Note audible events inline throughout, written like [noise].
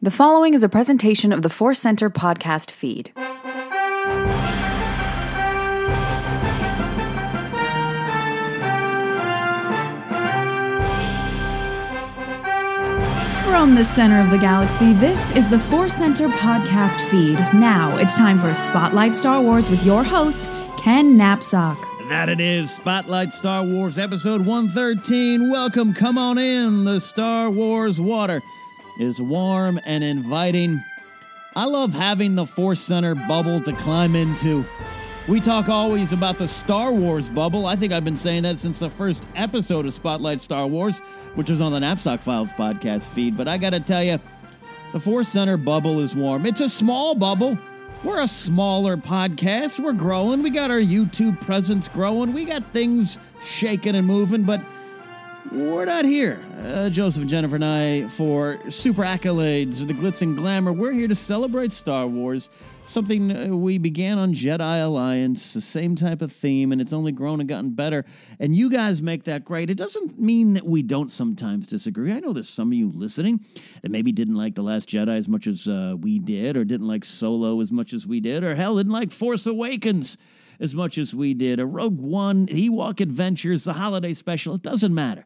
The following is a presentation of the Force Center podcast feed. From the center of the galaxy, this is the Force Center podcast feed. Now it's time for Spotlight Star Wars with your host, Ken Napzok. That it is, Spotlight Star Wars episode 113. Welcome, come on in. The Star Wars water is warm and inviting. I love having the Force Center bubble to climb into. We talk always about the Star Wars bubble. I think I've been saying that since the first episode of Spotlight Star Wars, which was on the Napzok Files podcast feed. But I got to tell you, the Force Center bubble is warm. It's a small bubble. We're a smaller podcast. We're growing. We got our YouTube presence growing. We got things shaking and moving, but we're not here. Uh, Joseph, and Jennifer, and I for super accolades, or the glitz and glamour. We're here to celebrate Star Wars, something uh, we began on Jedi Alliance, the same type of theme, and it's only grown and gotten better. And you guys make that great. It doesn't mean that we don't sometimes disagree. I know there's some of you listening that maybe didn't like The Last Jedi as much as uh, we did, or didn't like Solo as much as we did, or hell, didn't like Force Awakens as much as we did, or Rogue One, Ewok Adventures, the holiday special. It doesn't matter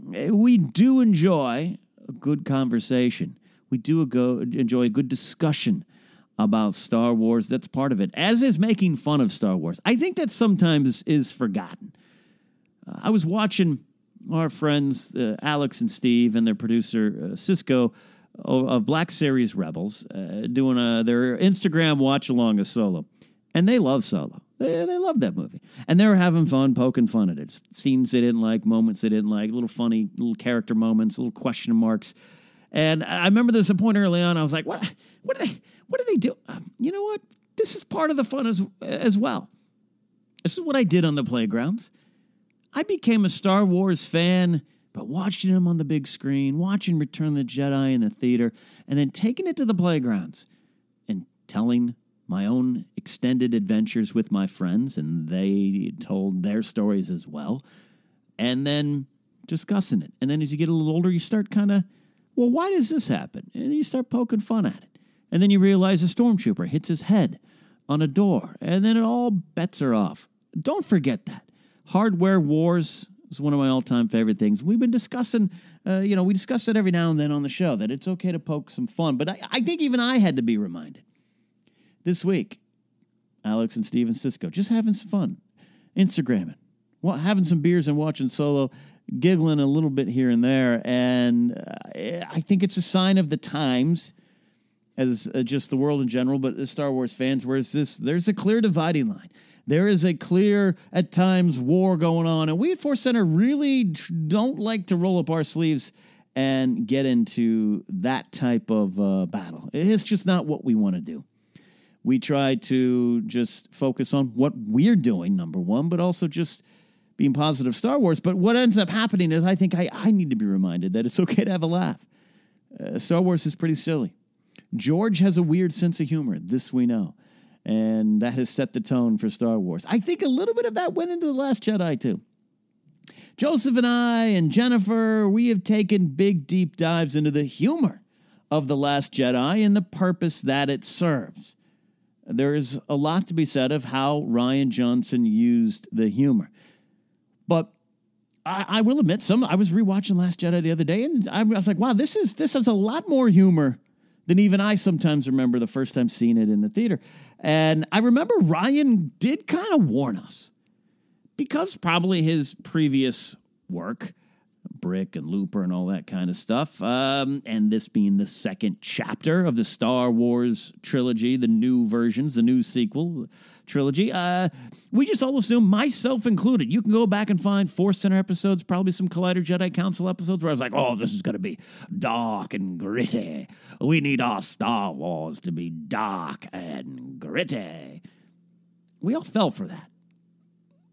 we do enjoy a good conversation. We do go, enjoy a good discussion about Star Wars. That's part of it, as is making fun of Star Wars. I think that sometimes is forgotten. Uh, I was watching our friends uh, Alex and Steve and their producer uh, Cisco of, Black Series Rebels uh, doing a, their Instagram watch along of Solo, and they love Solo. They, they love that movie, and they were having fun, poking fun at it. Scenes they didn't like, moments they didn't like, little funny little character moments, little question marks. And I remember there's a point early on. I was like, "What? What do they? What do they do? Um, you know what? This is part of the fun as as well. This is what I did on the playgrounds. I became a Star Wars fan, but watching them on the big screen, watching Return of the Jedi in the theater, and then taking it to the playgrounds and telling my own extended adventures with my friends, and they told their stories as well, and then discussing it. And then as you get a little older, you start kind of, well, why does this happen? And you start poking fun at it. And then you realize a stormtrooper hits his head on a door, and then it all bets are off. Don't forget that. Hardware Wars is one of my all time favorite things. We've been discussing, uh, you know, we discuss it every now and then on the show that it's okay to poke some fun, but I, I think even I had to be reminded this week. Alex and Steven Cisco just having some fun, Instagramming, well, having some beers and watching Solo, giggling a little bit here and there, and uh, I think it's a sign of the times as uh, just the world in general, but as Star Wars fans, whereas this there's a clear dividing line. There is a clear, at times, war going on. And we at Force Center really don't like to roll up our sleeves and get into that type of uh, battle. It's just not what we want to do. We try to just focus on what we're doing, number one, but also just being positive Star Wars. But what ends up happening is I think I, I need to be reminded that it's [laughs] okay to have a laugh. Uh, Star Wars is pretty silly. George has a weird sense of humor. This we know and that has set the tone for Star Wars. I think a little bit of that went into The Last Jedi, too. Joseph and I and Jennifer, we have taken big, deep dives into the humor of The Last Jedi and the purpose that it serves. There is a lot to be said of how Rian Johnson used the humor. But I, I will admit, some I was rewatching Last Jedi the other day, and I was like, wow, this is this has a lot more humor than even I sometimes remember the first time seeing it in the theater. And I remember Rian did kind of warn us because probably his previous work, Brick and Looper and all that kind of stuff, um, and this being the second chapter of the Star Wars trilogy, the new versions, the new sequel trilogy. Uh, we just all assume, myself included, you can go back and find Force Center episodes, probably some Collider Jedi Council episodes where I was like, oh, this is going to be dark and gritty. We need our Star Wars to be dark and gritty. We all fell for that.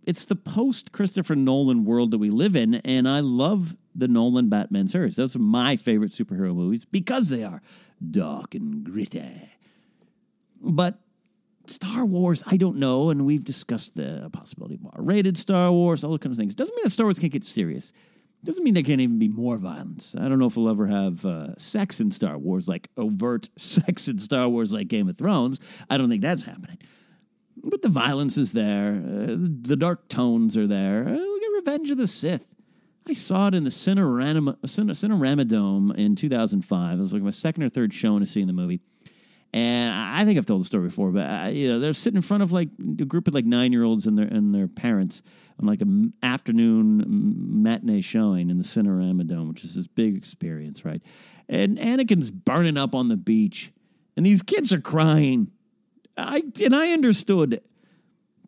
It's the post Christopher Nolan world that we live in, and I love the Nolan Batman series. Those are my favorite superhero movies because they are dark and gritty. But Star Wars, I don't know, and we've discussed the possibility of R-rated Star Wars, all those kind of things. Doesn't mean that Star Wars can't get serious. Doesn't mean there can't even be more violence. I don't know if we'll ever have uh, sex in Star Wars, like overt [laughs] sex in Star Wars, like Game of Thrones. I don't think that's happening. But the violence is there. Uh, the dark tones are there. Uh, look at Revenge of the Sith. I saw it in the Cinerama, Cinerama Dome in 2005. It was like my second or third showing to see the movie. And I think I've told the story before, but I, you know they're sitting in front of like a group of like nine year olds and their and their parents on like an afternoon matinee showing in the Cinerama Dome, which is this big experience, right? And Anakin's burning up on the beach, and these kids are crying. I and I understood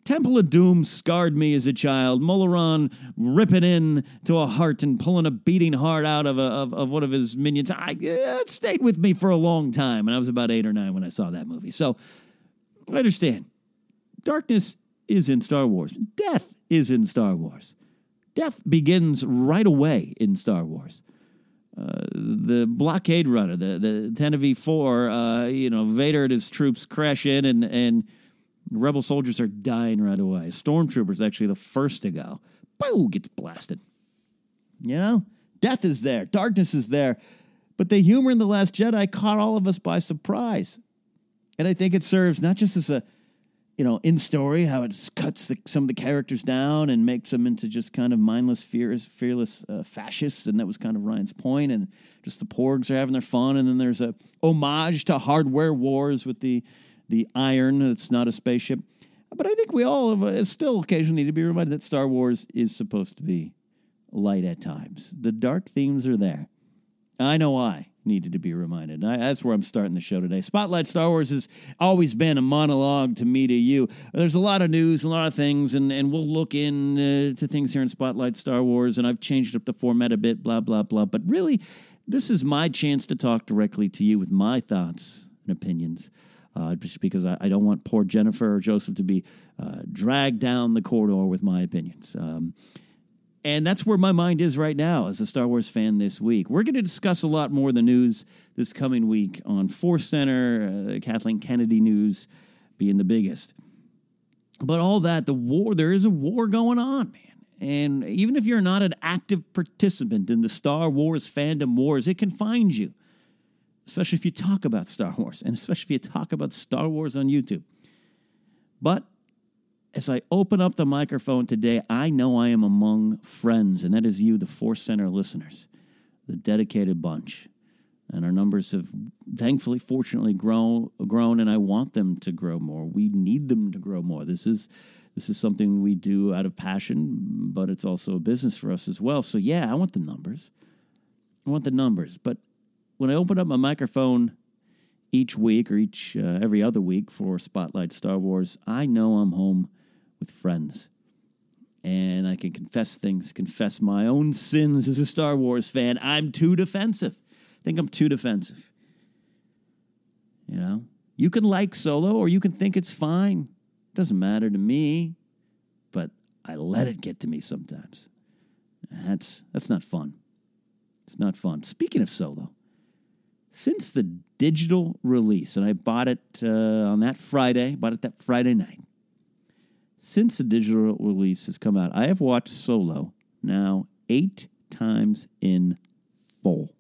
Temple of Doom scarred me as a child. Mola Ram ripping in to a heart and pulling a beating heart out of, a, of, of one of his minions. I, it stayed with me for a long time, and I was about eight or nine when I saw that movie. So I understand. Darkness is in Star Wars. Death is in Star Wars. Death begins right away in Star Wars. Uh, the blockade runner, the the Tantive four, uh, you know, Vader and his troops crash in and and Rebel soldiers are dying right away. Stormtrooper's actually the first to go. Boo, gets blasted. You know, death is there, darkness is there. But the humor in The Last Jedi caught all of us by surprise. And I think it serves not just as a, you know, in story, how it cuts the, some of the characters down and makes them into just kind of mindless, fearless, fearless uh, fascists. And that was kind of Ryan's. And just the porgs are having their fun. And then there's a homage to hardware wars with the the iron that's not a spaceship. But I think we all have, uh, still occasionally need to be reminded that Star Wars is supposed to be light at times. The dark themes are there. I know I needed to be reminded. I, that's where I'm starting the show today. Spotlight Star Wars has always been a monologue to me to you. There's a lot of news, a lot of things, and, and we'll look into uh, things here in Spotlight Star Wars, and I've changed up the format a bit, blah, blah, blah. But really, this is my chance to talk directly to you with my thoughts and opinions. Uh, just because I, I, don't want poor Jennifer or Joseph to be uh, dragged down the corridor with my opinions. Um, and that's where my mind is right now as a Star Wars fan this week. We're going to discuss a lot more of the news this coming week on Force Center, uh, Kathleen Kennedy news being the biggest. But all that, the war, there is a war going on, man. And even if you're not an active participant in the Star Wars fandom wars, it can find you, especially if you talk about Star Wars and especially if you talk about Star Wars on YouTube. But as I open up the microphone today, I know I am among friends, and that is you, the Force Center listeners, the dedicated bunch. And our numbers have thankfully, fortunately, grown, grown, and I want them to grow more. We need them to grow more. This is this is something we do out of passion, but it's also a business for us as well. So yeah, I want the numbers. I want the numbers. But when I open up my microphone each week or each uh, every other week for Spotlight Star Wars, I know I'm home with friends. And I can confess things, confess my own sins as a Star Wars fan. I'm too defensive. I think I'm too defensive. You know, you can like Solo or you can think it's fine. It Doesn't matter to me, but I let it get to me sometimes. That's that's not fun. It's not fun. Speaking of Solo, since the digital release, and I bought it uh, on that Friday, bought it that Friday night since the digital release has come out, I have watched Solo now eight times in full.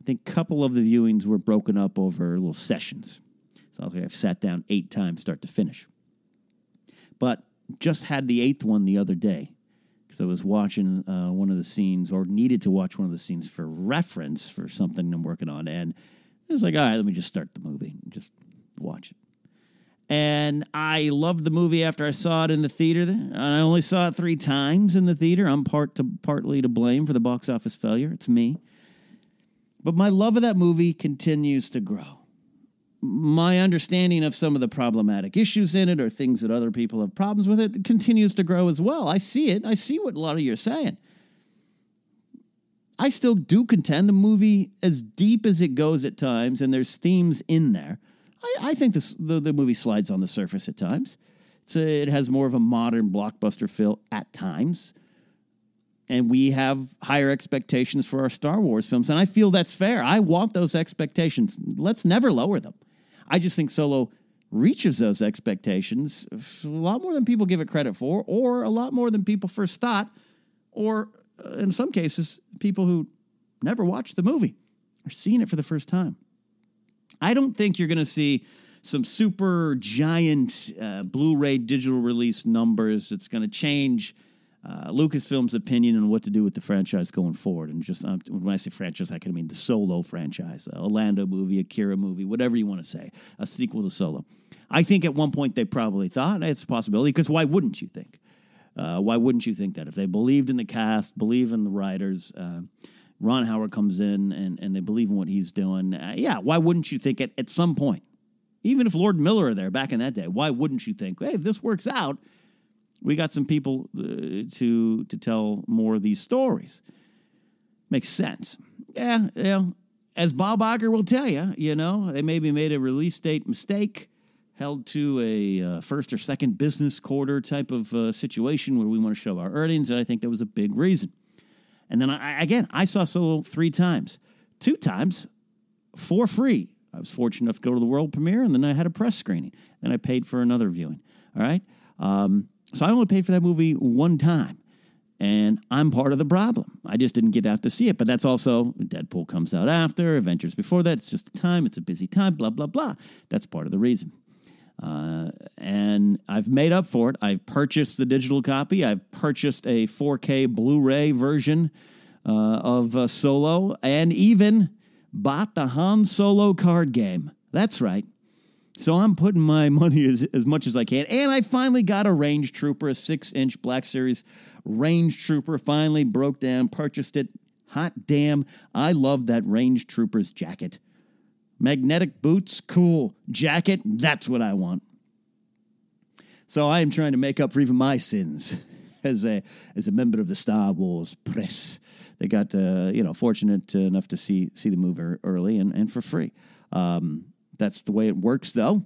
I think a couple of the viewings were broken up over little sessions. So I've sat down eight times, start to finish. But just had the eighth one the other day because I was watching uh, one of the scenes or needed to watch one of the scenes for reference for something I'm working on. And it was like, all right, let me just start the movie and just watch it. And I loved the movie after I saw it in the theater. And I only saw it three times in the theater. I'm part to, partly to blame for the box office failure. It's me. But my love of that movie continues to grow. My understanding of some of the problematic issues in it or things that other people have problems with it continues to grow as well. I see it. I see what a lot of you are saying. I still do contend the movie, as deep as it goes at times, and there's themes in there I, I think this, the, the movie slides on the surface at times. A, it has more of a modern blockbuster feel at times. And we have higher expectations for our Star Wars films. And I feel that's fair. I want those expectations. Let's never lower them. I just think Solo reaches those expectations a lot more than people give it credit for, or a lot more than people first thought, or uh, in some cases, people who never watched the movie are seeing it for the first time. I don't think you're going to see some super giant uh, Blu-ray digital release numbers that's going to change uh, Lucasfilm's opinion on what to do with the franchise going forward. And just um, when I say franchise, I can mean the Solo franchise, a Lando movie, a Qi'ra movie, whatever you want to say, a sequel to Solo. I think at one point they probably thought it's a possibility because why wouldn't you think? Uh, why wouldn't you think that if they believed in the cast, believe in the writers? Uh, Ron Howard comes in and, and they believe in what he's doing. Uh, yeah, why wouldn't you think it at some point? Even if Lord Miller are there back in that day, why wouldn't you think, hey, if this works out, we got some people uh, to to tell more of these stories. Makes sense. Yeah, yeah. As Bob Iger will tell you, you know, they maybe made a release date mistake, held to a uh, first or second business quarter type of uh, situation where we want to show our earnings, and I think that was a big reason. And then I, again, I saw Solo three times, two times for free. I was fortunate enough to go to the world premiere, and then I had a press screening. Then I paid for another viewing. All right, um, so I only paid for that movie one time, and I'm part of the problem. I just didn't get out to see it. But that's also Deadpool comes out after, Avengers before that. It's just a time. It's a busy time. Blah blah blah. That's part of the reason. Uh, and I've made up for it. I've purchased the digital copy. I've purchased a 4K Blu ray version uh, of uh, Solo and even bought the Han Solo card game. That's right. So I'm putting my [laughs] money as, as much as I can. And I finally got a Range Trooper, a six inch Black Series Range Trooper. Finally broke down, purchased it. Hot damn, I love that Range Trooper's jacket. Magnetic boots, cool. Jacket, that's what I want. So I am trying to make up for even my sins [laughs] as a as a member of the Star Wars press. They got uh, you know fortunate enough to see see the movie early and, and for free. Um, that's the way it works, though.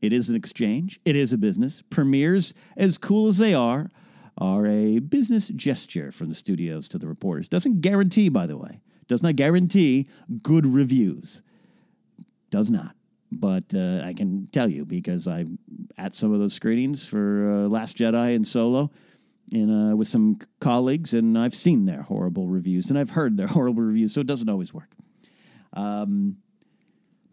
It is an exchange. It is a business. Premieres, as cool as they are, are a business gesture from the studios to the reporters. Doesn't guarantee, by the way, does not guarantee good reviews. Does not. But uh, I can tell you because I'm at some of those screenings for uh, Last Jedi and Solo, and uh, with some colleagues, and I've seen their horrible reviews and I've heard their [laughs] horrible reviews, so it doesn't always work. Um,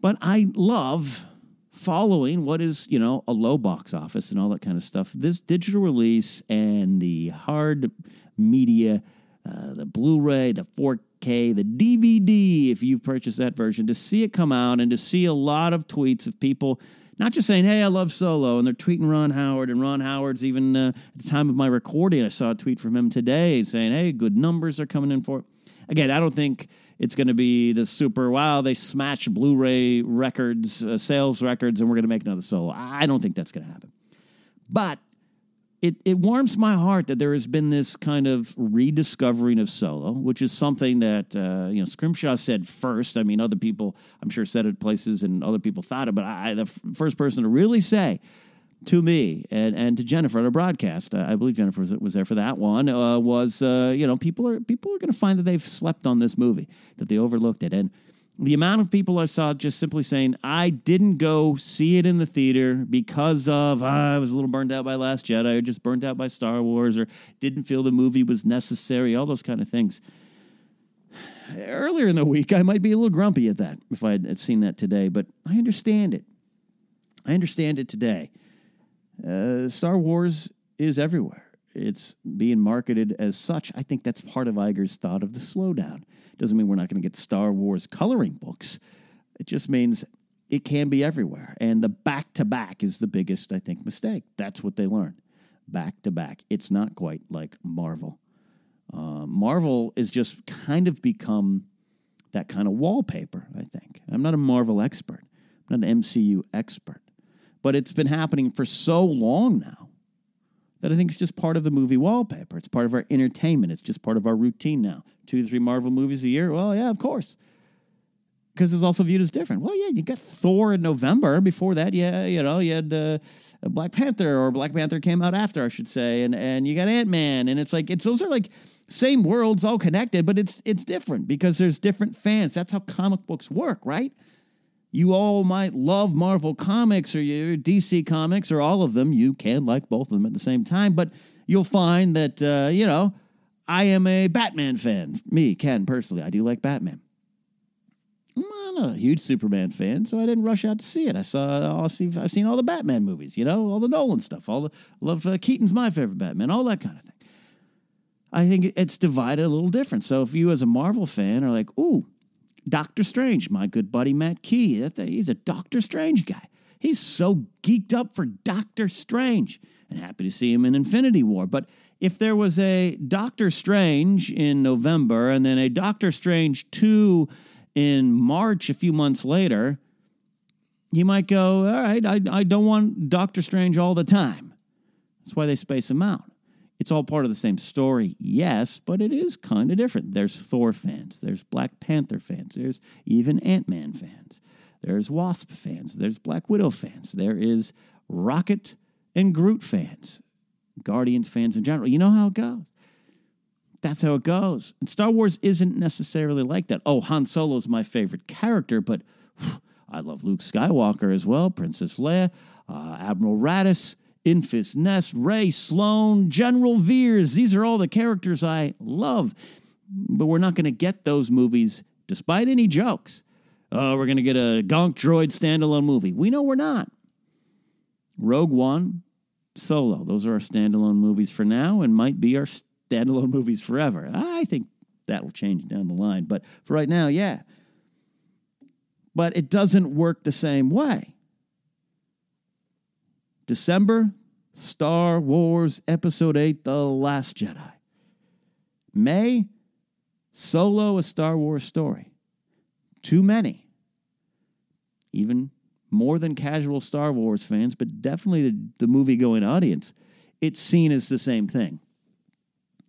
but I love following what is, you know, a low box office and all that kind of stuff. This digital release and the hard media, uh, the Blu ray, the 4K, the DVD, if you've purchased that version, to see it come out and to see a lot of tweets of people not just saying, hey, I love Solo, and they're tweeting Ron Howard, and Ron Howard's even uh, at the time of my recording, I saw a tweet from him today saying, hey, good numbers are coming in for it. Again, I don't think it's going to be the super wow they smashed blu-ray records uh, sales records and we're going to make another solo i don't think that's going to happen but it, it warms my heart that there has been this kind of rediscovering of solo, which is something that uh, you know Scrimshaw said first. I mean, other people I'm sure said it places, and other people thought it, but I, the f- first person to really say to me and, and to Jennifer at a broadcast. I believe Jennifer was, was there for that one. Uh, was uh, you know people are people are going to find that they've slept on this movie that they overlooked it and. The amount of people I saw just simply saying, I didn't go see it in the theater because of, uh, I was a little burned out by Last Jedi or just burned out by Star Wars or didn't feel the movie was necessary, all those kind of things. Earlier in the week, I might be a little grumpy at that if I had seen that today, but I understand it. I understand it today. Uh, Star Wars is everywhere. It's being marketed as such. I think that's part of Iger's thought of the slowdown. Doesn't mean we're not going to get Star Wars coloring books. It just means it can be everywhere. And the back to back is the biggest, I think, mistake. That's what they learned. Back to back. It's not quite like Marvel. Uh, Marvel is just kind of become that kind of wallpaper, I think. I'm not a Marvel expert, I'm not an MCU expert. But it's been happening for so long now that I think it's just part of the movie wallpaper. It's part of our entertainment. It's just part of our routine now. Two to three Marvel movies a year. Well, yeah, of course. Because it's also viewed as different. Well, yeah, you got Thor in November. Before that, yeah, you know, you had uh, Black Panther, or Black Panther came out after, I should say, and and you got Ant Man, and it's like it's those are like same worlds, all connected, but it's it's different because there's different fans. That's how comic books work, right? You all might love Marvel Comics or your DC Comics or all of them. You can like both of them at the same time, but you'll find that, uh, you know, I am a Batman fan. Me, Ken, personally, I do like Batman. I'm not a huge Superman fan, so I didn't rush out to see it. I saw, I've seen all the Batman movies, you know, all the Nolan stuff. All the love uh, Keaton's my favorite Batman, all that kind of thing. I think it's divided a little different. So if you, as a Marvel fan, are like, "Ooh, Doctor Strange, my good buddy Matt Key. He's a Doctor Strange guy. He's so geeked up for Doctor Strange and happy to see him in Infinity War. But if there was a Doctor Strange in November and then a Doctor Strange 2 in March a few months later, you might go, All right, I, I don't want Doctor Strange all the time. That's why they space him out. It's all part of the same story, yes, but it is kind of different. There's Thor fans, there's Black Panther fans, there's even Ant Man fans, there's Wasp fans, there's Black Widow fans, there is Rocket and Groot fans, Guardians fans in general. You know how it goes. That's how it goes. And Star Wars isn't necessarily like that. Oh, Han Solo is my favorite character, but whew, I love Luke Skywalker as well, Princess Leia, uh, Admiral Raddus. Enfys Ness, Rey, Sloane, General Veers. These are all the characters I love. But we're not going to get those movies despite any jokes. Oh, we're going to get a Gonk Droid standalone movie. We know we're not. Rogue One, Solo. Those are our standalone movies for now and might be our standalone [laughs] movies forever. I think that will change down the line. But for right now, yeah. But it doesn't work the same way. December, Star Wars Episode 8 The Last Jedi. May, Solo, a Star Wars story. Too many. Even more than casual Star Wars fans, but definitely the, the movie going audience, it's seen as the same thing.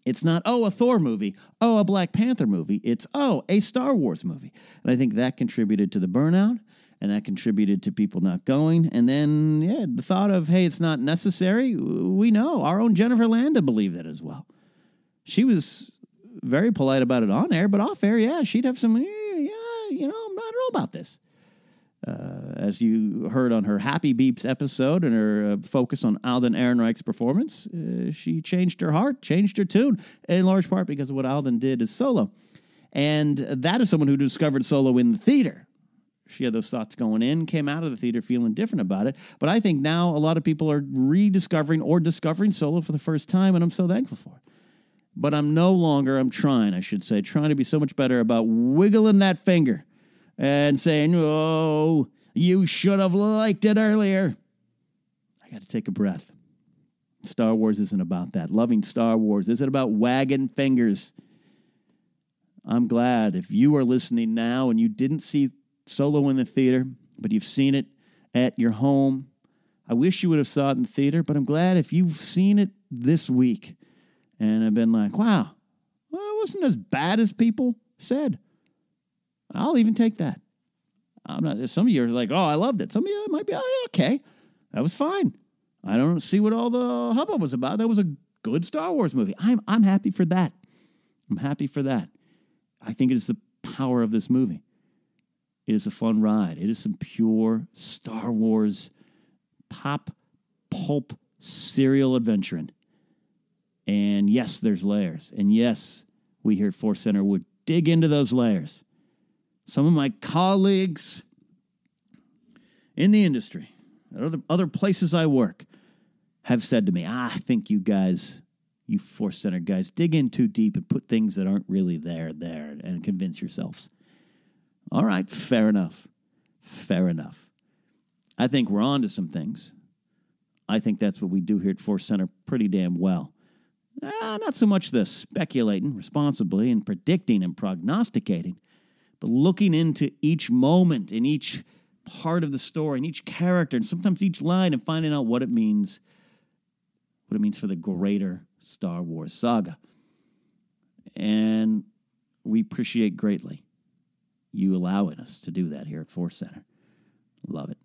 It's not, oh, a Thor movie, oh, a Black Panther movie. It's, oh, a Star Wars movie. And I think that contributed to the burnout and that contributed to people not going. And then, yeah, the thought of, hey, it's not necessary. We know our own Jennifer Landa believed that as well. She was very polite about it on air, but off air, yeah, she'd have some, yeah, you know, I don't know about this. Uh, as you heard on her Happy Beeps episode and her uh, focus on Alden Ehrenreich's performance, uh, she changed her heart, changed her tune, in large part because of what Alden did as solo. And that is someone who discovered solo in the theater. She had those thoughts going in, came out of the theater feeling different about it. But I think now a lot of people are rediscovering or discovering solo for the first time, and I'm so thankful for it. But I'm no longer, I'm trying, I should say, trying to be so much better about wiggling that finger and saying, oh, you should have liked it earlier. I got to take a breath. Star Wars isn't about that. Loving Star Wars isn't about wagging fingers. I'm glad if you are listening now and you didn't see Solo in the theater, but you've seen it at your home. I wish you would have saw it in the theater, but I'm glad if you've seen it this week and have been like, wow, well, it wasn't as bad as people said. I'll even take that. I'm not. Some of you are like, "Oh, I loved it." Some of you might be, "Oh, okay, that was fine." I don't see what all the hubbub was about. That was a good Star Wars movie. I'm I'm happy for that. I'm happy for that. I think it is the power of this movie. It is a fun ride. It is some pure Star Wars pop pulp serial adventuring. And yes, there's layers. And yes, we here at Force Center would dig into those layers. Some of my colleagues in the industry, at other, other places I work, have said to me, ah, I think you guys, you Force Center guys, dig in too deep and put things that aren't really there, there, and convince yourselves. All right, fair enough. Fair enough. I think we're on to some things. I think that's what we do here at Force Center pretty damn well. Ah, not so much the speculating responsibly and predicting and prognosticating, but looking into each moment in each part of the story and each character and sometimes each line and finding out what it means what it means for the greater Star Wars saga. And we appreciate greatly you allowing us to do that here at Force Center. Love it.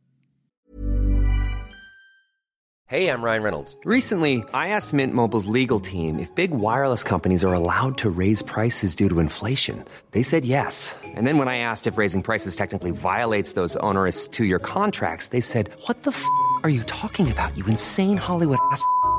Hey, I'm Ryan Reynolds. Recently, I asked Mint Mobile's legal team if big wireless companies are allowed to raise prices due to inflation. They said yes. And then when I asked if raising prices technically violates those onerous two year contracts, they said, What the f are you talking about, you insane Hollywood ass?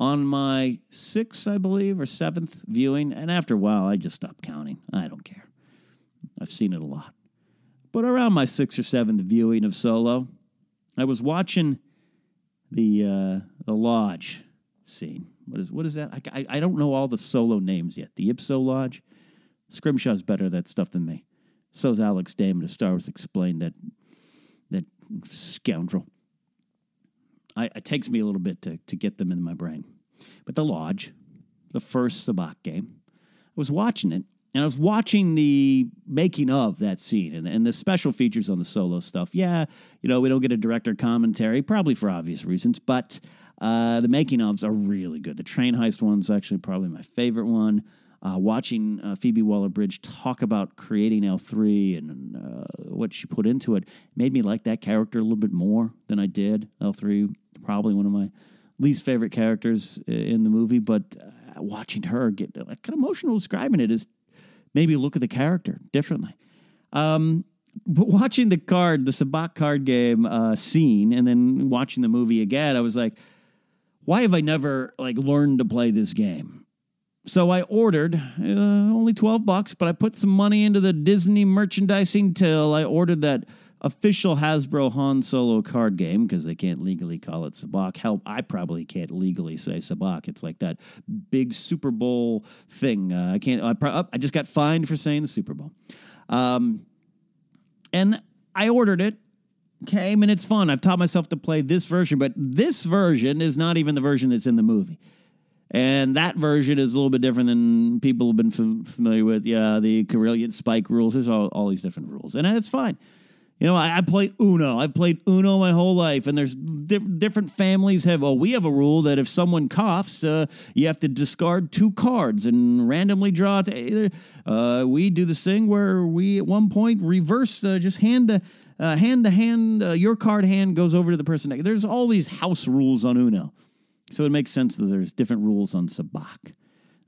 On my sixth, I believe, or seventh viewing, and after a while, I just stopped counting. I don't care. I've seen it a lot. But around my sixth or seventh viewing of Solo, I was watching the uh, the lodge scene. What is what is that? I, I, I don't know all the Solo names yet. The Ypso Lodge. Scrimshaw's better at that stuff than me. So's Alex Damon of Star Wars explained that that scoundrel. I, it takes me a little bit to, to get them in my brain. But the Lodge, the first Sabacc game, I was watching it, and I was watching the making of that scene and, and the special features on the solo stuff. Yeah, you know, we don't get a director commentary, probably for obvious reasons, but uh, the making ofs are really good. The train heist one's actually probably my favorite one. Uh, watching uh, Phoebe Waller Bridge talk about creating L3 and uh, what she put into it made me like that character a little bit more than I did. L3, probably one of my least favorite characters in the movie, but uh, watching her get like, kind of emotional describing it is maybe look at the character differently. Um, but watching the card, the Sabacc card game uh, scene, and then watching the movie again, I was like, why have I never like learned to play this game? So I ordered uh, only 12 bucks, but I put some money into the Disney merchandising till I ordered that official Hasbro Han Solo card game because they can't legally call it Sabacc. Hell, I probably can't legally say Sabacc. It's like that big Super Bowl thing. Uh, I can't. I, pro- I just got fined for saying the Super Bowl. Um, and I ordered it. Came and it's fun. I've taught myself to play this version, but this version is not even the version that's in the movie. And that version is a little bit different than people have been f- familiar with. Yeah, the Corellian spike rules. There's all, all these different rules, and it's fine. You know, I, I play Uno. I've played Uno my whole life, and there's di- different families have. Oh, we have a rule that if someone coughs, uh, you have to discard two cards and randomly draw. Uh, we do this thing where we at one point reverse, uh, just hand the uh, hand the hand. Uh, your card hand goes over to the person next. There's all these house rules on Uno, so it makes sense that there's different rules on Sabacc. It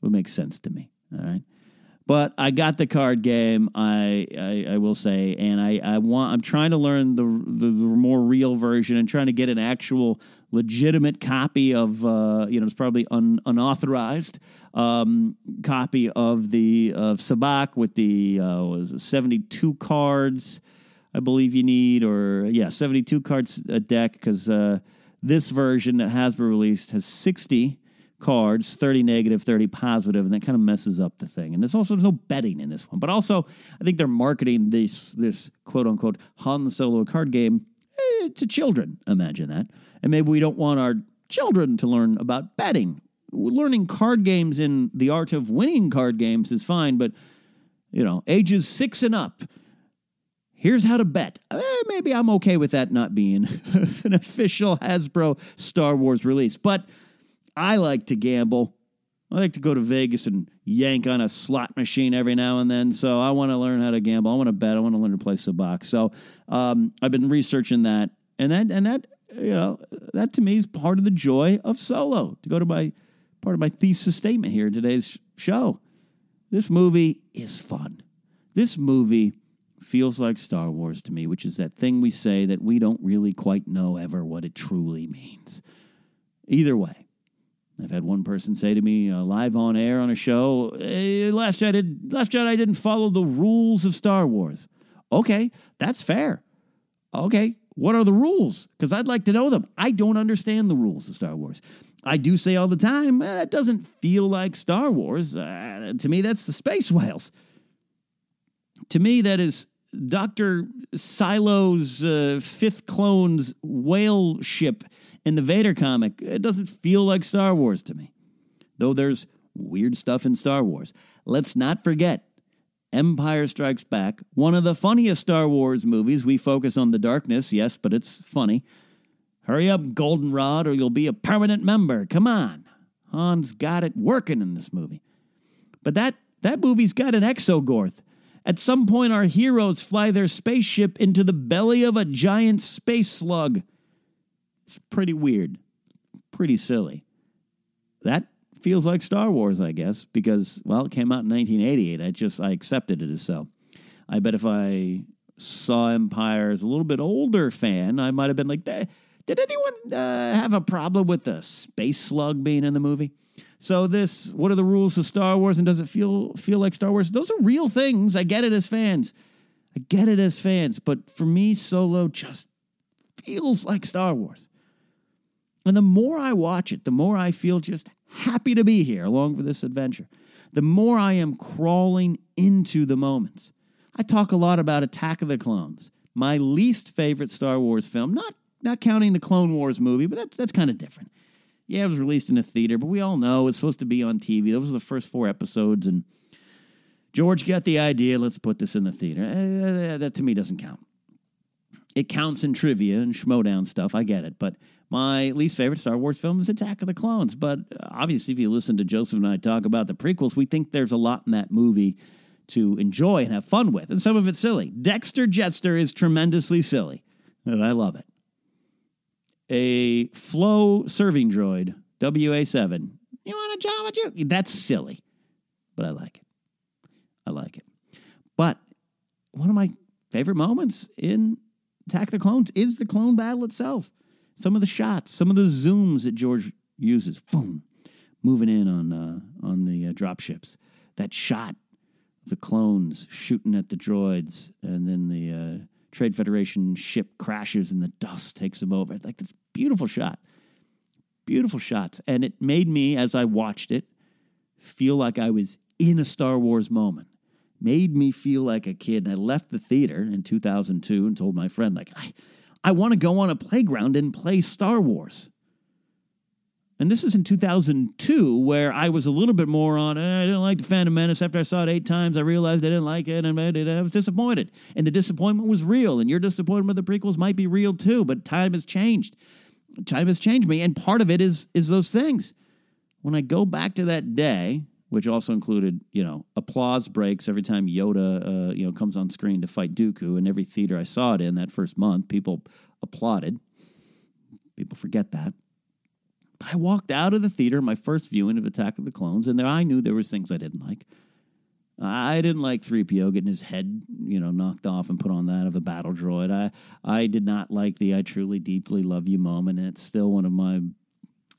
would make sense to me. All right. But I got the card game. I, I, I will say, and I, I want. I'm trying to learn the, the, the more real version and trying to get an actual legitimate copy of. Uh, you know, it's probably un, unauthorized um, copy of the of Sabacc with the uh, was it 72 cards. I believe you need, or yeah, 72 cards a deck because uh, this version that Hasbro released has 60 cards 30 negative 30 positive and that kind of messes up the thing and there's also there's no betting in this one but also i think they're marketing this this quote unquote han solo card game eh, to children imagine that and maybe we don't want our children to learn about betting learning card games in the art of winning card games is fine but you know ages six and up here's how to bet. Eh, maybe I'm okay with that not being [laughs] an official Hasbro Star Wars release. But I like to gamble. I like to go to Vegas and yank on a slot machine every now and then. So I want to learn how to gamble. I want to bet. I want to learn to play Sabacc. So um, I've been researching that, and that and that you know that to me is part of the joy of solo to go to my part of my thesis statement here in today's show. This movie is fun. This movie feels like Star Wars to me, which is that thing we say that we don't really quite know ever what it truly means. Either way, I've had one person say to me uh, live on air on a show, hey, Last Jedi, Last Jedi I didn't follow the rules of Star Wars. Okay, that's fair. Okay, what are the rules? Because I'd like to know them. I don't understand the rules of Star Wars. I do say all the time, eh, that doesn't feel like Star Wars. Uh, to me, that's the Space Whales. To me, that is Dr. Silo's uh, fifth clone's whale ship in the Vader comic. It doesn't feel like Star Wars to me. Though there's weird stuff in Star Wars. Let's not forget Empire Strikes Back, one of the funniest Star Wars movies. We focus on the darkness, yes, but it's funny. Hurry up, Goldenrod, or you'll be a permanent member. Come on. Han's got it working in this movie. But that, that movie's got an exogorth. At some point, our heroes fly their spaceship into the belly of a giant space slug. It's pretty weird, pretty silly. That feels like Star Wars, I guess, because well, it came out in 1988. I just I accepted it as so. I bet if I saw Empire as a little bit older fan, I might have been like, did anyone uh, have a problem with the space slug being in the movie? So this, what are the rules of Star Wars, and does it feel feel like Star Wars? Those are real things. I get it as fans. I get it as fans, but for me, Solo just feels like Star Wars. And the more I watch it, the more I feel just happy to be here along for this adventure. The more I am crawling into the moments. I talk a lot about Attack of the Clones, my least favorite Star Wars film, not not counting the Clone Wars movie, but that's that's kind of different. Yeah, it was released in a theater, but we all know it's supposed to be on TV. Those were the first four episodes, and George got the idea. Let's put this in the theater. Uh, that to me doesn't count. It counts in trivia and schmodown stuff. I get it, but my least favorite Star Wars film is Attack of the Clones. But uh, obviously, if you listen to Joseph and I talk about the prequels, we think there's a lot in that movie to enjoy and have fun with, and some of it's silly. Dexter Jettster is tremendously silly, and I love it. A Flo serving droid, WA7. You want a Jawa Juice? That's silly, but I like it. I like it. But one of my favorite moments in Attack of the Clones is the clone battle itself. Some of the shots, some of the zooms that George uses, boom, moving in on uh, on the uh, drop ships. That shot, the clones shooting at the droids, and then the uh, Trade Federation ship crashes and the dust takes them over. Like this beautiful shot, beautiful shots, and it made me, as I watched it, feel like I was in a Star Wars moment made me feel like a kid. And I left the theater in 2002 and told my friend, like, I, I want to go on a playground and play Star Wars. And this is in 2002, where I was a little bit more on, eh, I didn't like The Phantom Menace. After I saw it eight times, I realized I didn't like it and I was disappointed. And the disappointment was real. And your disappointment with the prequels might be real too, but time has changed. Time has changed me. And part of it is, is those things. When I go back to that day, which also included, you know, applause breaks every time Yoda, uh, you know, comes on screen to fight Dooku. In every theater I saw it in that first month, people applauded. People forget that. But I walked out of the theater, my first viewing of Attack of the Clones, and there I knew there was things I didn't like. I didn't like 3PO getting his head, you know, knocked off and put on that of a battle droid. I I did not like the I truly deeply love you moment. And it's still one of my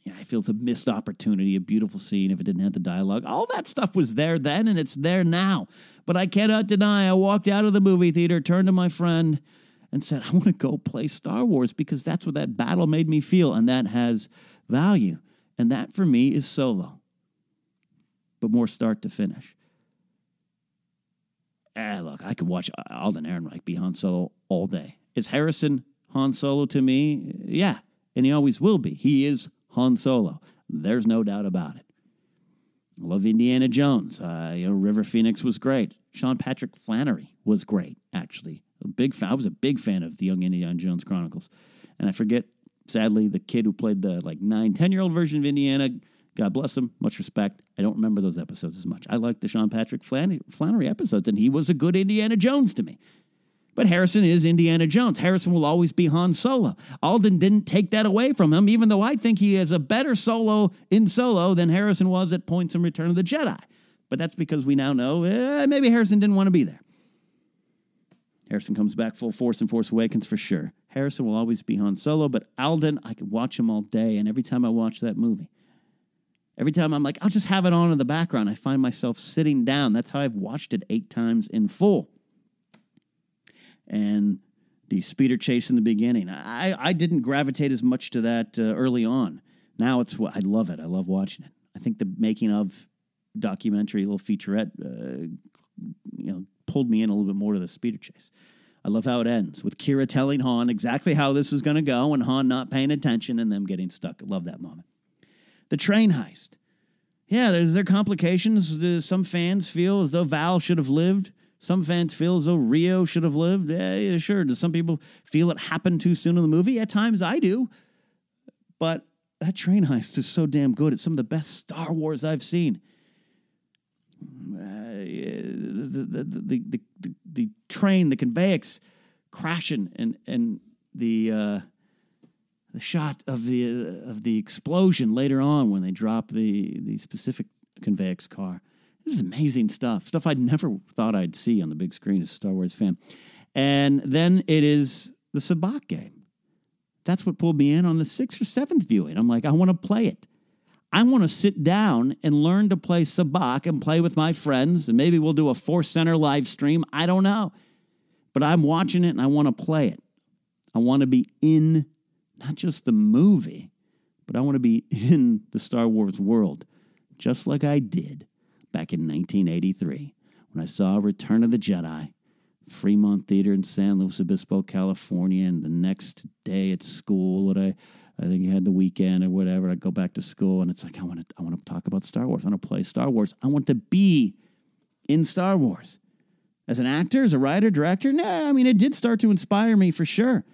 yeah, I feel it's a missed opportunity, a beautiful scene if it didn't have the dialogue. All that stuff was there then and it's there now. But I cannot deny I walked out of the movie theater, turned to my friend, and said, I want to go play Star Wars because that's what that battle made me feel, and that has value. And that for me is solo, but more start to finish. Ah, look, I could watch Alden Ehrenreich be Han Solo all day. Is Harrison Han Solo to me? Yeah, and he always will be. He is Han Solo. There's no doubt about it. I love Indiana Jones. Uh, you know, River Phoenix was great. Sean Patrick Flanery was great, actually. A big fan. I was a big fan of the Young Indiana Jones Chronicles, and I forget, sadly, the kid who played the like nine, ten year old version of Indiana. God bless him. Much respect. I don't remember those episodes as much. I like the Sean Patrick Flanery, episodes, and he was a good Indiana Jones to me. But Harrison is Indiana Jones. Harrison will always be Han Solo. Alden didn't take that away from him, even though I think he is a better solo in Solo than Harrison was at points in Return of the Jedi. But that's because we now know eh, maybe Harrison didn't want to be there. Harrison comes back full force in Force Awakens for sure. Harrison will always be Han Solo, but Alden, I could watch him all day. And every time I watch that movie, every time I'm like, I'll just have it on in the background, I find myself sitting down. That's how I've watched it eight times in full. And the speeder chase in the beginning, I, I didn't gravitate as much to that uh, early on. Now it's what I love it. I love watching it. I think the making of documentary, little featurette, uh, you know, pulled me in a little bit more to the speeder chase. I love how it ends with Qi'ra telling Han exactly how this is going to go and Han not paying attention and them getting stuck. I love that moment. The train heist. Yeah, there's there complications. Some fans feel as though Val should have lived. Some fans feel as though Rio should have lived. Yeah, yeah, sure. Does some people feel it happened too soon in the movie? At times I do. But that train heist is so damn good. It's some of the best Star Wars I've seen. Uh, the, the, the, the, the, the train, the conveyance crashing, and and the uh, the shot of the uh, of the explosion later on when they drop the the specific conveyance car. This is amazing stuff. Stuff I'd never thought I'd see on the big screen as a Star Wars fan. And then it is the sabacc game. That's what pulled me in on the sixth or seventh viewing. I'm like, I want to play it. I want to sit down and learn to play sabacc and play with my friends. And maybe we'll do a Force Center live stream. I don't know. But I'm watching it and I want to play it. I want to be in not just the movie, but I want to be in the Star Wars world, just like I did back in 1983 when I saw Return of the Jedi, Fremont Theater in San Luis Obispo, California, and the next day at school what I I think you had the weekend or whatever. I go back to school and it's like I want to I want to talk about Star Wars. I want to play Star Wars. I want to be in Star Wars. As an actor, as a writer, director, nah, I mean it did start to inspire me for sure.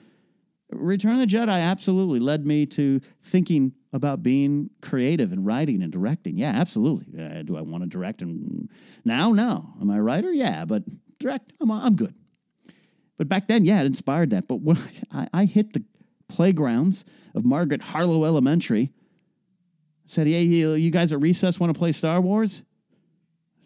Return of the Jedi absolutely led me to thinking about being creative and writing and directing. Yeah, absolutely. Uh, do I want to direct and now? No. Am I a writer? Yeah, but direct, I'm, I'm good. But back then, yeah, it inspired that. But when [laughs] I, I hit the playgrounds of Margaret Harloe Elementary. Said, hey, you guys at recess want to play Star Wars?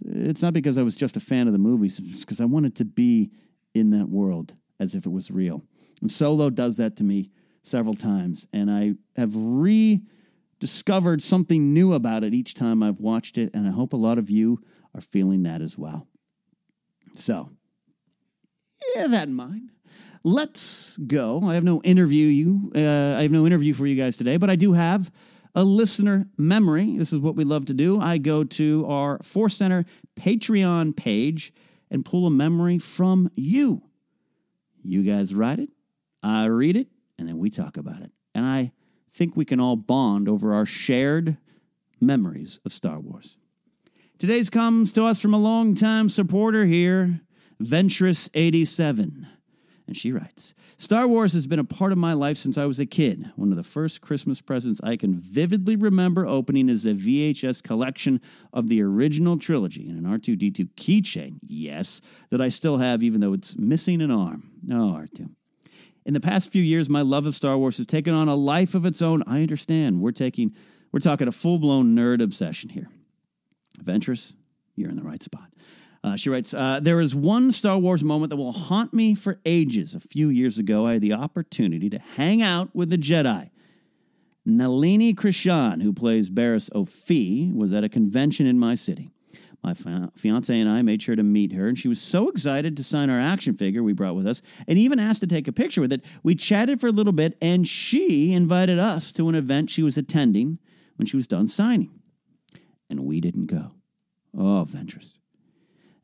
It's not because I was just a fan of the movies, it's because I wanted to be in that world as if it was real. And Solo does that to me several times. And I have rediscovered something new about it each time I've watched it. And I hope a lot of you are feeling that as well. So, yeah, that in mind let's go. I have no interview you. Uh, I have no interview for you guys today, but I do have a listener memory. This is what we love to do. I go to our Force Center Patreon page and pull a memory from you. You guys write it, I read it, and then we talk about it. And I think we can all bond over our shared memories of Star Wars. Today's comes to us from a longtime supporter here, Ventress87. And she writes Star Wars has been a part of my life since I was a kid. One of the first Christmas presents I can vividly remember opening is a VHS collection of the original trilogy and an R2D2 keychain, yes, that I still have, even though it's missing an arm. Oh, R2. In the past few years, my love of Star Wars has taken on a life of its own. I understand. We're taking we're talking a full-blown nerd obsession here. Ventress, you're in the right spot. Uh, she writes, uh, There is one Star Wars moment that will haunt me for ages. A few years ago, I had the opportunity to hang out with the Jedi. Nalini Krishan, who plays Barriss Offee, was at a convention in my city. My fiance and I made sure to meet her, and she was so excited to sign our action figure we brought with us, and even asked to take a picture with it. We chatted for a little bit, and she invited us to an event she was attending when she was done signing. And we didn't go. Oh, Ventress.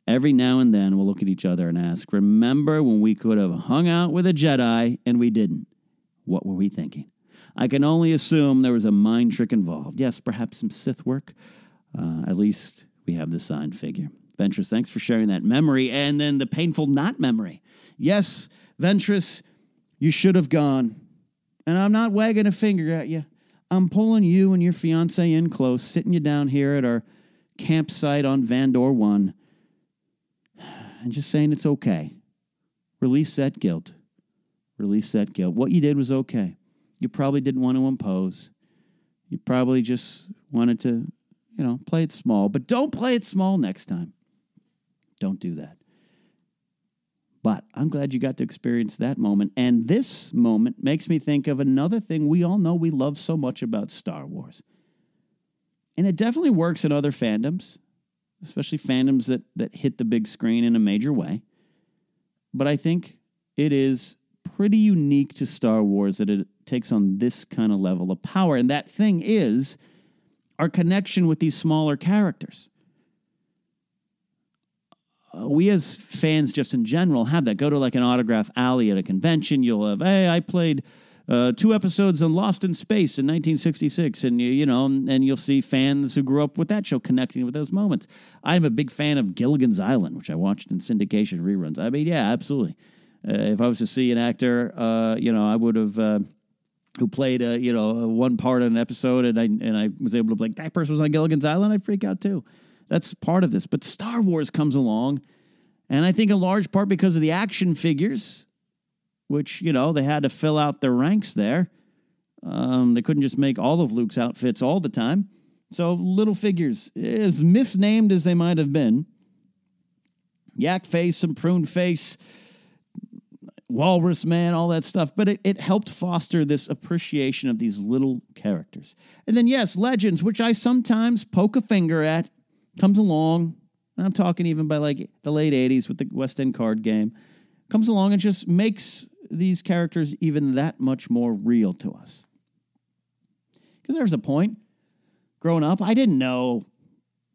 Every now and then we'll look at each other and ask, Remember when we could have hung out with a Jedi and we didn't? What were we thinking? I can only assume there was a mind trick involved. Yes, perhaps some Sith work. Uh, at least we have the signed figure. Ventress, thanks for sharing that memory and then the painful not memory. Yes, Ventress, you should have gone. And I'm not wagging a finger at you. I'm pulling you and your fiance in close, sitting you down here at our campsite on Vandor 1 and just saying it's okay. release that guilt. Release that guilt. What you did was okay. You probably didn't want to impose. You probably just wanted to, you know, play it small, but don't play it small next time. Don't do that. But I'm glad you got to experience that moment. And this moment makes me think of another thing we all know we love so much about Star Wars. And it definitely works in other fandoms, especially fandoms that, that hit the big screen in a major way. But I think it is pretty unique to Star Wars that it takes on this kind of level of power. And that thing is our connection with these smaller characters. Uh, we as fans, just in general, have that. Go to like an autograph alley at a convention. You'll have, hey, I played uh, two episodes on Lost in Space in 1966, and you, know, and you'll see fans who grew up with that show connecting with those moments. I'm a big fan of Gilligan's Island, which I watched in syndication reruns. I mean, yeah, absolutely. Uh, if I was to see an actor, uh, you know, I would have. Uh, who played, uh, you know, one part in an episode, and I and I was able to be like that person was on Gilligan's Island. I'd freak out too. That's part of this. But Star Wars comes along, and I think in large part because of the action figures, which, you know, they had to fill out their ranks there. Um, they couldn't just make all of Luke's outfits all the time. So little figures, as misnamed as they might have been, yak face and prune face, walrus man, all that stuff. But it, it helped foster this appreciation of these little characters. And then, yes, Legends, which I sometimes poke a finger at, comes along. And I'm talking even by like the late 80s with the West End card game, comes along and just makes these characters even that much more real to us. Because there's a point, growing up, I didn't know,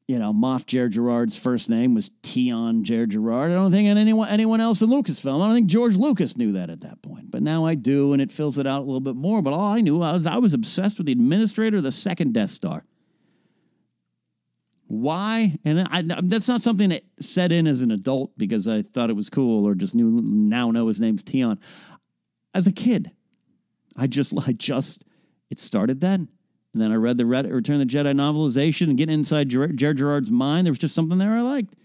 you know, Moff Jerjerrod's first name was Tiaan Jerjerrod. I don't think anyone anyone else in Lucasfilm. I don't think George Lucas knew that at that point. But now I do, and it fills it out a little bit more. But all I knew I was I was obsessed with the administrator of the second Death Star. Why? And I, that's not something that set in as an adult because I thought it was cool or just knew now know his name's Tiaan. As a kid, I just I just it started then. And then I read the Return of the Jedi novelization and getting inside Jerjerrod's mind. There was just something there I liked.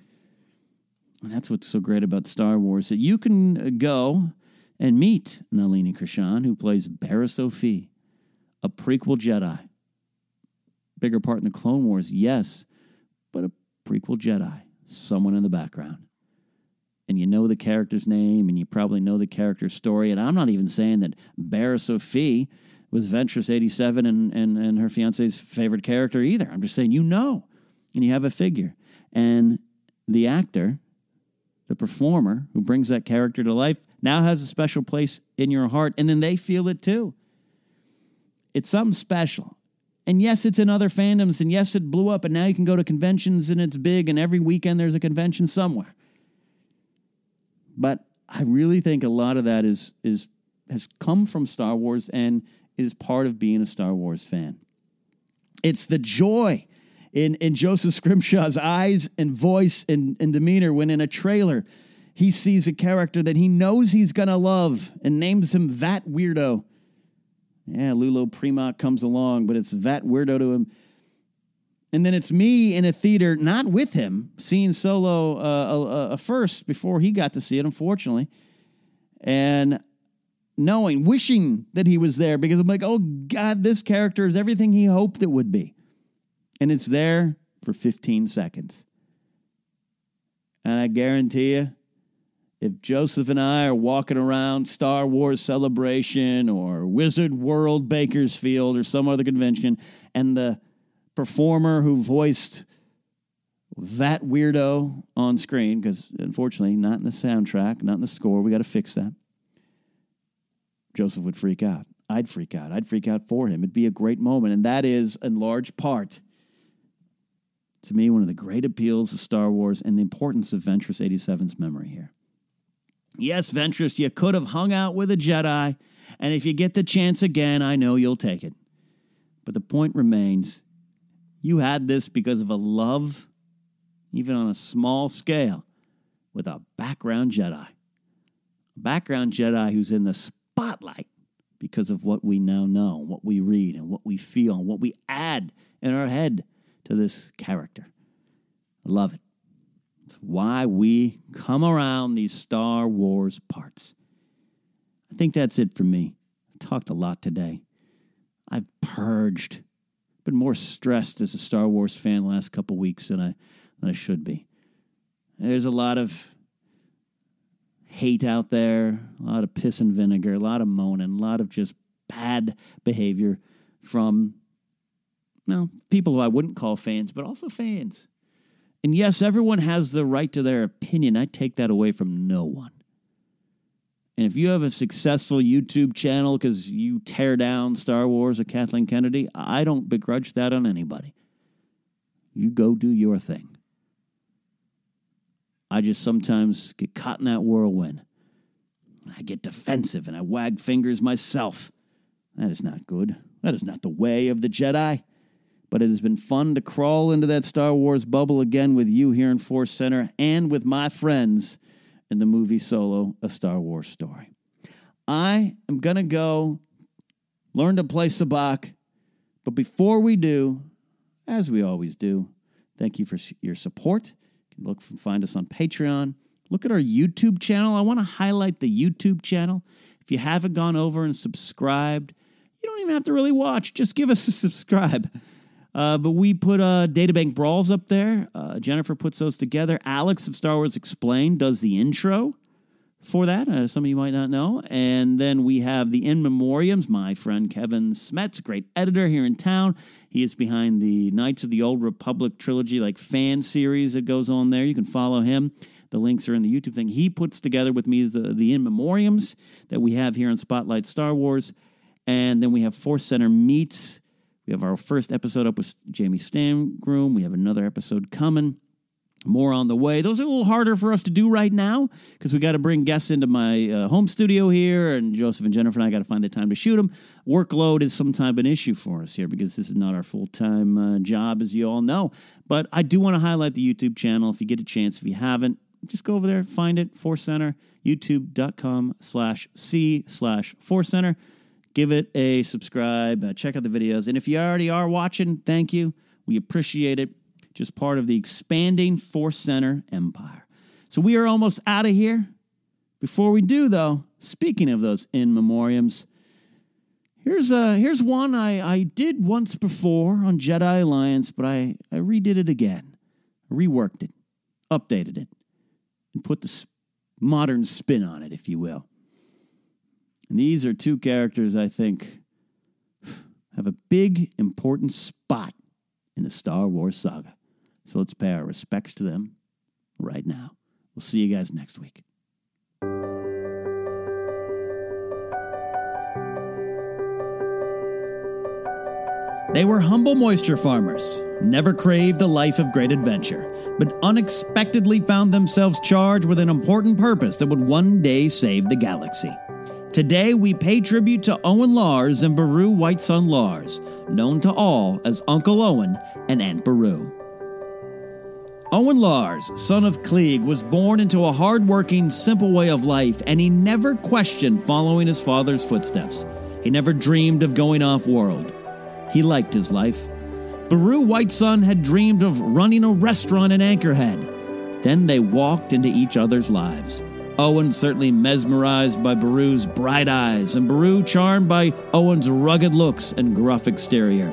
And that's what's so great about Star Wars that you can uh, go and meet Nalini Krishan, who plays Barriss Offee, a prequel Jedi. Bigger part in the Clone Wars, yes, but a prequel Jedi, someone in the background. And you know the character's name and you probably know the character's story. And I'm not even saying that Barriss Offee was Ventress 87 and, and, and her fiance's favorite character either. I'm just saying you know and you have a figure. And the actor, the performer who brings that character to life, now has a special place in your heart. And then they feel it too. It's something special. And yes, it's in other fandoms, and yes, it blew up, and now you can go to conventions and it's big, and every weekend there's a convention somewhere. But I really think a lot of that is is has come from Star Wars and is part of being a Star Wars fan. It's the joy in, in Joseph Scrimshaw's eyes and voice and, and demeanor when in a trailer he sees a character that he knows he's gonna love and names him that weirdo yeah, Lulo Prima comes along, but it's that weirdo to him. And then it's me in a theater, not with him, seeing Solo uh, a, a first before he got to see it, unfortunately. And knowing, wishing that he was there because I'm like, oh God, this character is everything he hoped it would be. And it's there for 15 seconds. And I guarantee you, if Joseph and I are walking around Star Wars Celebration or Wizard World Bakersfield or some other convention, and the performer who voiced that weirdo on screen, because unfortunately, not in the soundtrack, not in the score, we got to fix that. Joseph would freak out. I'd freak out. I'd freak out for him. It'd be a great moment. And that is, in large part, to me, one of the great appeals of Star Wars and the importance of Ventress 87's memory here. Yes, Ventress, you could have hung out with a Jedi, and if you get the chance again, I know you'll take it. But the point remains you had this because of a love, even on a small scale, with a background Jedi. A background Jedi who's in the spotlight because of what we now know, what we read, and what we feel, and what we add in our head to this character. I love it. It's why we come around these Star Wars parts. I think that's it for me. I talked a lot today. I've purged, been more stressed as a Star Wars fan last couple weeks than I than I should be. There's a lot of hate out there, a lot of piss and vinegar, a lot of moaning, a lot of just bad behavior from well, people who I wouldn't call fans, but also fans. And yes, everyone has the right to their opinion. I take that away from no one. And if you have a successful YouTube channel because you tear down Star Wars or Kathleen Kennedy, I don't begrudge that on anybody. You go do your thing. I just sometimes get caught in that whirlwind. I get defensive and I wag fingers myself. That is not good. That is not the way of the Jedi. But it has been fun to crawl into that Star Wars bubble again with you here in Force Center and with my friends in the movie Solo, A Star Wars Story. I am going to go learn to play sabacc. But before we do, as we always do, thank you for your support. Look find us on Patreon. Look at our YouTube channel. I want to highlight the YouTube channel. If you haven't gone over and subscribed, you don't even have to really watch. Just give us a [laughs] subscribe. Uh, but we put uh, Databank Brawls up there. Uh, Jennifer puts those together. Alex of Star Wars Explained does the intro for that. Uh, some of you might not know. And then we have the In Memoriams. My friend Kevin Smets, great editor here in town. He is behind the Knights of the Old Republic trilogy, like fan series that goes on there. You can follow him. The links are in the YouTube thing. He puts together with me the, the In Memoriams that we have here on Spotlight Star Wars. And then we have Force Center Meets we have our first episode up with Jamie Stangroom. We have another episode coming. More on the way. Those are a little harder for us to do right now because we got to bring guests into my uh, home studio here, and Joseph and Jennifer and I got to find the time to shoot them. Workload is sometimes an issue for us here because this is not our full time uh, job, as you all know. But I do want to highlight the YouTube channel if you get a chance. If you haven't, just go over there, find it, Force Center, youtube.com slash C slash Force Center give it a subscribe, uh, check out the videos. And if you already are watching, thank you. We appreciate it. Just part of the expanding Force Center empire. So we are almost out of here. Before we do, though, speaking of those in memoriams, here's uh here's one I, I did once before on Jedi Alliance, but I, I redid it again. reworked it, updated it, and put the modern spin on it, if you will. And these are two characters I think have a big, important spot in the Star Wars saga. So let's pay our respects to them right now. We'll see you guys next week. They were humble moisture farmers, never craved a life of great adventure, but unexpectedly found themselves charged with an important purpose that would one day save the galaxy. Today, we pay tribute to Owen Lars and Beru White Son Lars, known to all as Uncle Owen and Aunt Beru. Owen Lars, son of Cliegg, was born into a hard-working, simple way of life, and he never questioned following his father's footsteps. He never dreamed of going off-world. He liked his life. Beru White Son had dreamed of running a restaurant in Anchorhead. Then they walked into each other's lives. Owen certainly mesmerized by Beru's bright eyes, and Beru charmed by Owen's rugged looks and gruff exterior.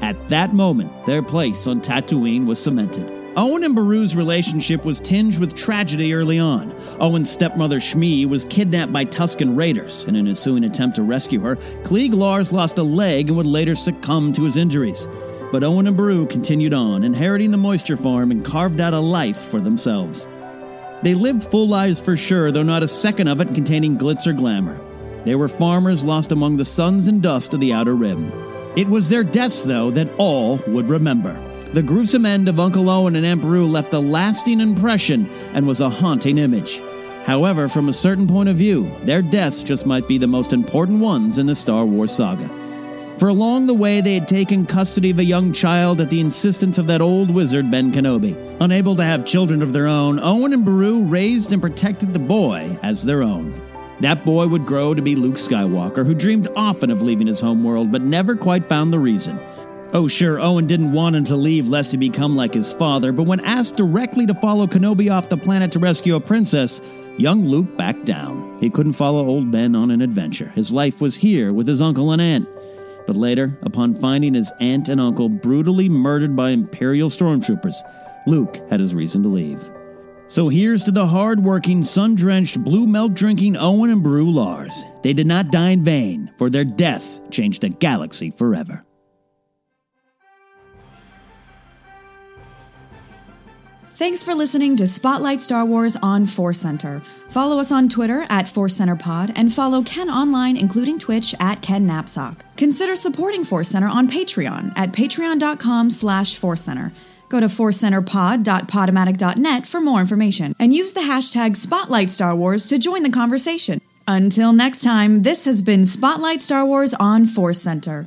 At that moment, their place on Tatooine was cemented. Owen and Beru's relationship was tinged with tragedy early on. Owen's stepmother Shmi was kidnapped by Tusken raiders. In an ensuing attempt to rescue her, Cliegg Lars lost a leg and would later succumb to his injuries. But Owen and Beru continued on, inheriting the moisture farm and carved out a life for themselves. They lived full lives for sure, though not a second of it containing glitz or glamour. They were farmers lost among the suns and dust of the outer rim. It was their deaths, though, that all would remember. The gruesome end of Uncle Owen and Aunt Beru left a lasting impression and was a haunting image. However, from a certain point of view, their deaths just might be the most important ones in the Star Wars saga. For along the way, they had taken custody of a young child at the insistence of that old wizard, Ben Kenobi. Unable to have children of their own, Owen and Beru raised and protected the boy as their own. That boy would grow to be Luke Skywalker, who dreamed often of leaving his homeworld but never quite found the reason. Oh, sure, Owen didn't want him to leave lest he become like his father, but when asked directly to follow Kenobi off the planet to rescue a princess, young Luke backed down. He couldn't follow old Ben on an adventure. His life was here with his uncle and aunt. But later, upon finding his aunt and uncle brutally murdered by Imperial stormtroopers, Luke had his reason to leave. So here's to the hard-working, sun-drenched, blue milk drinking Owen and Beru Lars. They did not die in vain, for their deaths changed the galaxy forever. Thanks for listening to Spotlight Star Wars on Force Center. Follow us on Twitter at Force Center Pod and follow Ken online, including Twitch at Ken Napzok. Consider supporting Force Center on Patreon at patreon.com slash Force Center. Go to forcecenterpod.podomatic.net for more information and use the hashtag Spotlight Star Wars to join the conversation. Until next time, this has been Spotlight Star Wars on Force Center.